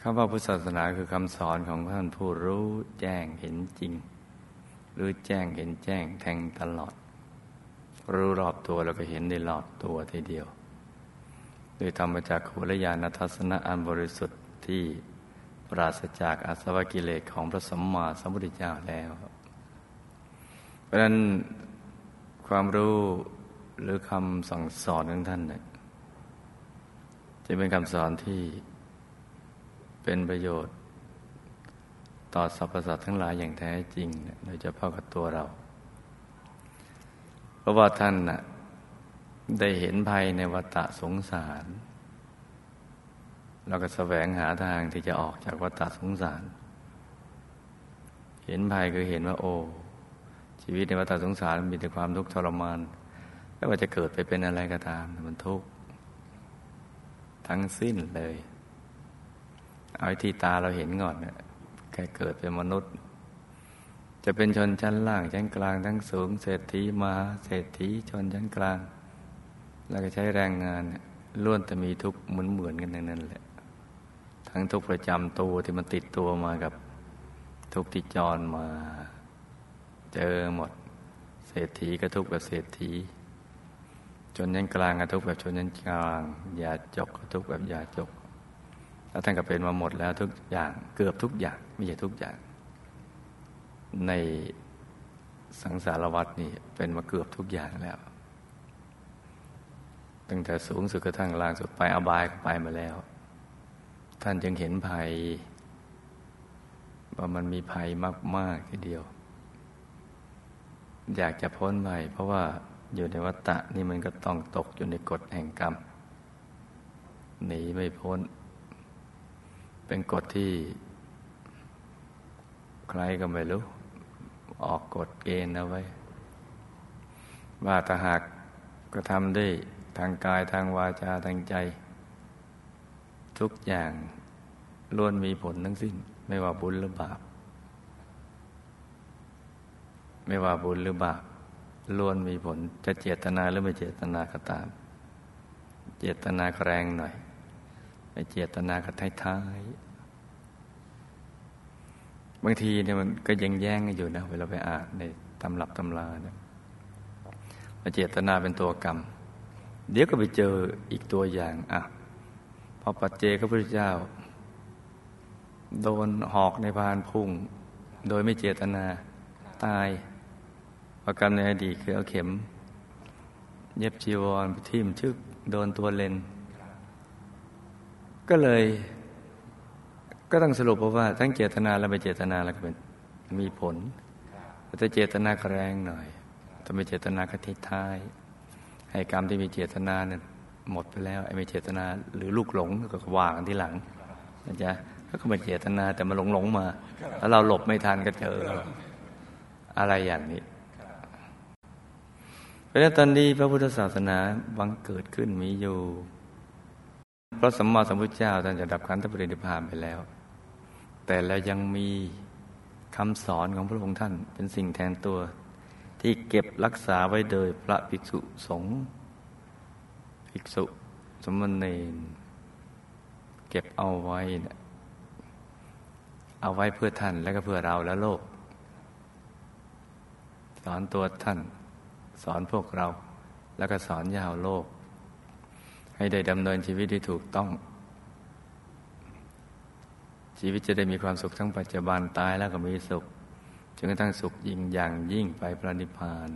คำว่าพุทธศาสนาคือคำสอนของท่านผู้รู้แจ้งเห็นจริงรือแจ้งเห็นแจ้งแทงตลอด รู้รอบตัวแล้วก็เห็นในรอบตัวทีเดียว โดยธรรมจากขุรยานทัศนะอันบริสุทธิ์ที่ปราศจากอาสวะกิเลสของพระสัมมาสัมพุทธเจ้าแล้ว เพราะนั้นความรู้หรือคำสั่งสอนของท่านเนี่ยจะเป็นคำสอนที่ เป็นประโยชน์ ต่อสรรพสัตว์ทั้งหลายอย่างแท้จริงโดยเฉพาะกับตัวเรา เพราะว่าท่านน่ะได้เห็นภัยในวัฏสงสารเราก็แสวงหาทางที่จะออกจากวัฏสงสาร เห็นภัยคือเห็นว่าโอ้ชีวิตในวัฏสงสารมีแต่ความทุกข์ทรมานไม่ว่าจะเกิดไปเป็นอะไรก็ตาม มันทุกข์ทั้งสิ้นเลย เอาที่ตาเราเห็นก่อนเนี่ยแค่เกิดเป็นมนุษย์ จะเป็นชนชั้นล่างชั้นกลางทั้งสูงเศรษฐีมาเศรษฐีชนชั้นกลาง แล้วก็ใช้แรงงานล้วนแต่มีทุกข์เหมือนเหมือนกันนั่นแหละ ทั้งทุกประจำตัวที่มันติดตัวมากับ ทุกที่จรมา เจอหมด เศรษฐีก็ทุกแบบเศรษฐีจนยันกลางก็ทุกแบบชนยันกลางยาจกก็ทุกแบบยาจก แล้วท่านก็เป็นมาหมดแล้วทุกอย่างเกือบทุกอย่างไม่ใช่ทุกอย่าง ในสังสารวัตนี่เป็นมาเกือบทุกอย่างแล้ว ตั้งแต่สูงสุดกระทั่งล่างสุดไปอบายก็ไปมาแล้ว ท่านจึงเห็นภัยว่ามันมีภัยมาก ๆ ทีเดียว อยากจะพ้นภัยเพราะว่าอยู่ในวัฏฏะนี่มันก็ต้องตกอยู่ในกฎแห่งกรรมหนีไม่พ้น เป็นกฎที่ ใครก็ไม่รู้ ออกกฎเกณฑ์เอาไว้ ว่าถ้าหากก็ทำได้ทางกายทางวาจาทางใจ ทุกอย่างล้วนมีผลทั้งสิ้น ไม่ว่าบุญหรือบาป ไม่ว่าบุญหรือบาปล้วนมีผลจะเจตนาหรือไม่เจตนาก็ตาม เจตนาแรงหน่อย เจตนาก็ท้ายๆบางทีเนี่ยมันก็ยังแย่งอยู่นะเวลาไปอ่านในตำรับตำราเนี่ยเจตนาเป็นตัวกรรม เดี๋ยวก็ไปเจออีกตัวอย่างอะพอปัจเจกพระพุทธเจ้า โดนหอกในพานพุ่ง โดยไม่เจตนาตายประกรรมในอดีตคือเอาเข็ม เย็บจีวรไปทิ่มชึกโดนตัวเลน ก็เลย ก็ต้องสรุปว่า ทั้งเจตนาและไม่เจตนาแล้วก็เป็นมีผลแต่เจตนาแรงหน่อยถ้าไม่เจตนาก็ทิท้ายให้กรรมที่มีเจตนาเนี่ยหมดไปแล้วไอ้ไม่เจตนาหรือลูกหลงก็วางที่หลังนะจ๊ะก็ไม่เจตนาแต่มาหลงหลงมา แล้วเราหลบไม่ทันก็เจออะไรอย่างนี้เพราะฉะนั้นตอนนี้พระพุทธศาสนาบังเกิดขึ้นมีอยู่ พระสัมมาสัมพุทธเจ้าท่านจะดับขันธปรินิพานไปแล้ว แต่แล้วยังมีคำสอนของพระองค์ท่านเป็นสิ่งแทนตัว ที่เก็บรักษาไว้โดยพระภิกษุสงฆ์ภิกษุสมณเณรเก็บเอาไว้นะเอาไว้เพื่อท่านและก็เพื่อเราและโลก สอนตัวท่าน สอนพวกเรา แล้วก็สอนยาวโลก ให้ได้ดำเนินชีวิตที่ถูกต้อง ชีวิตจะได้มีความสุขทั้งปัจจุบันตายแล้วก็มีสุขจนกระทั่งสุขยิ่งอย่างยิ่งไปพระนิพพาน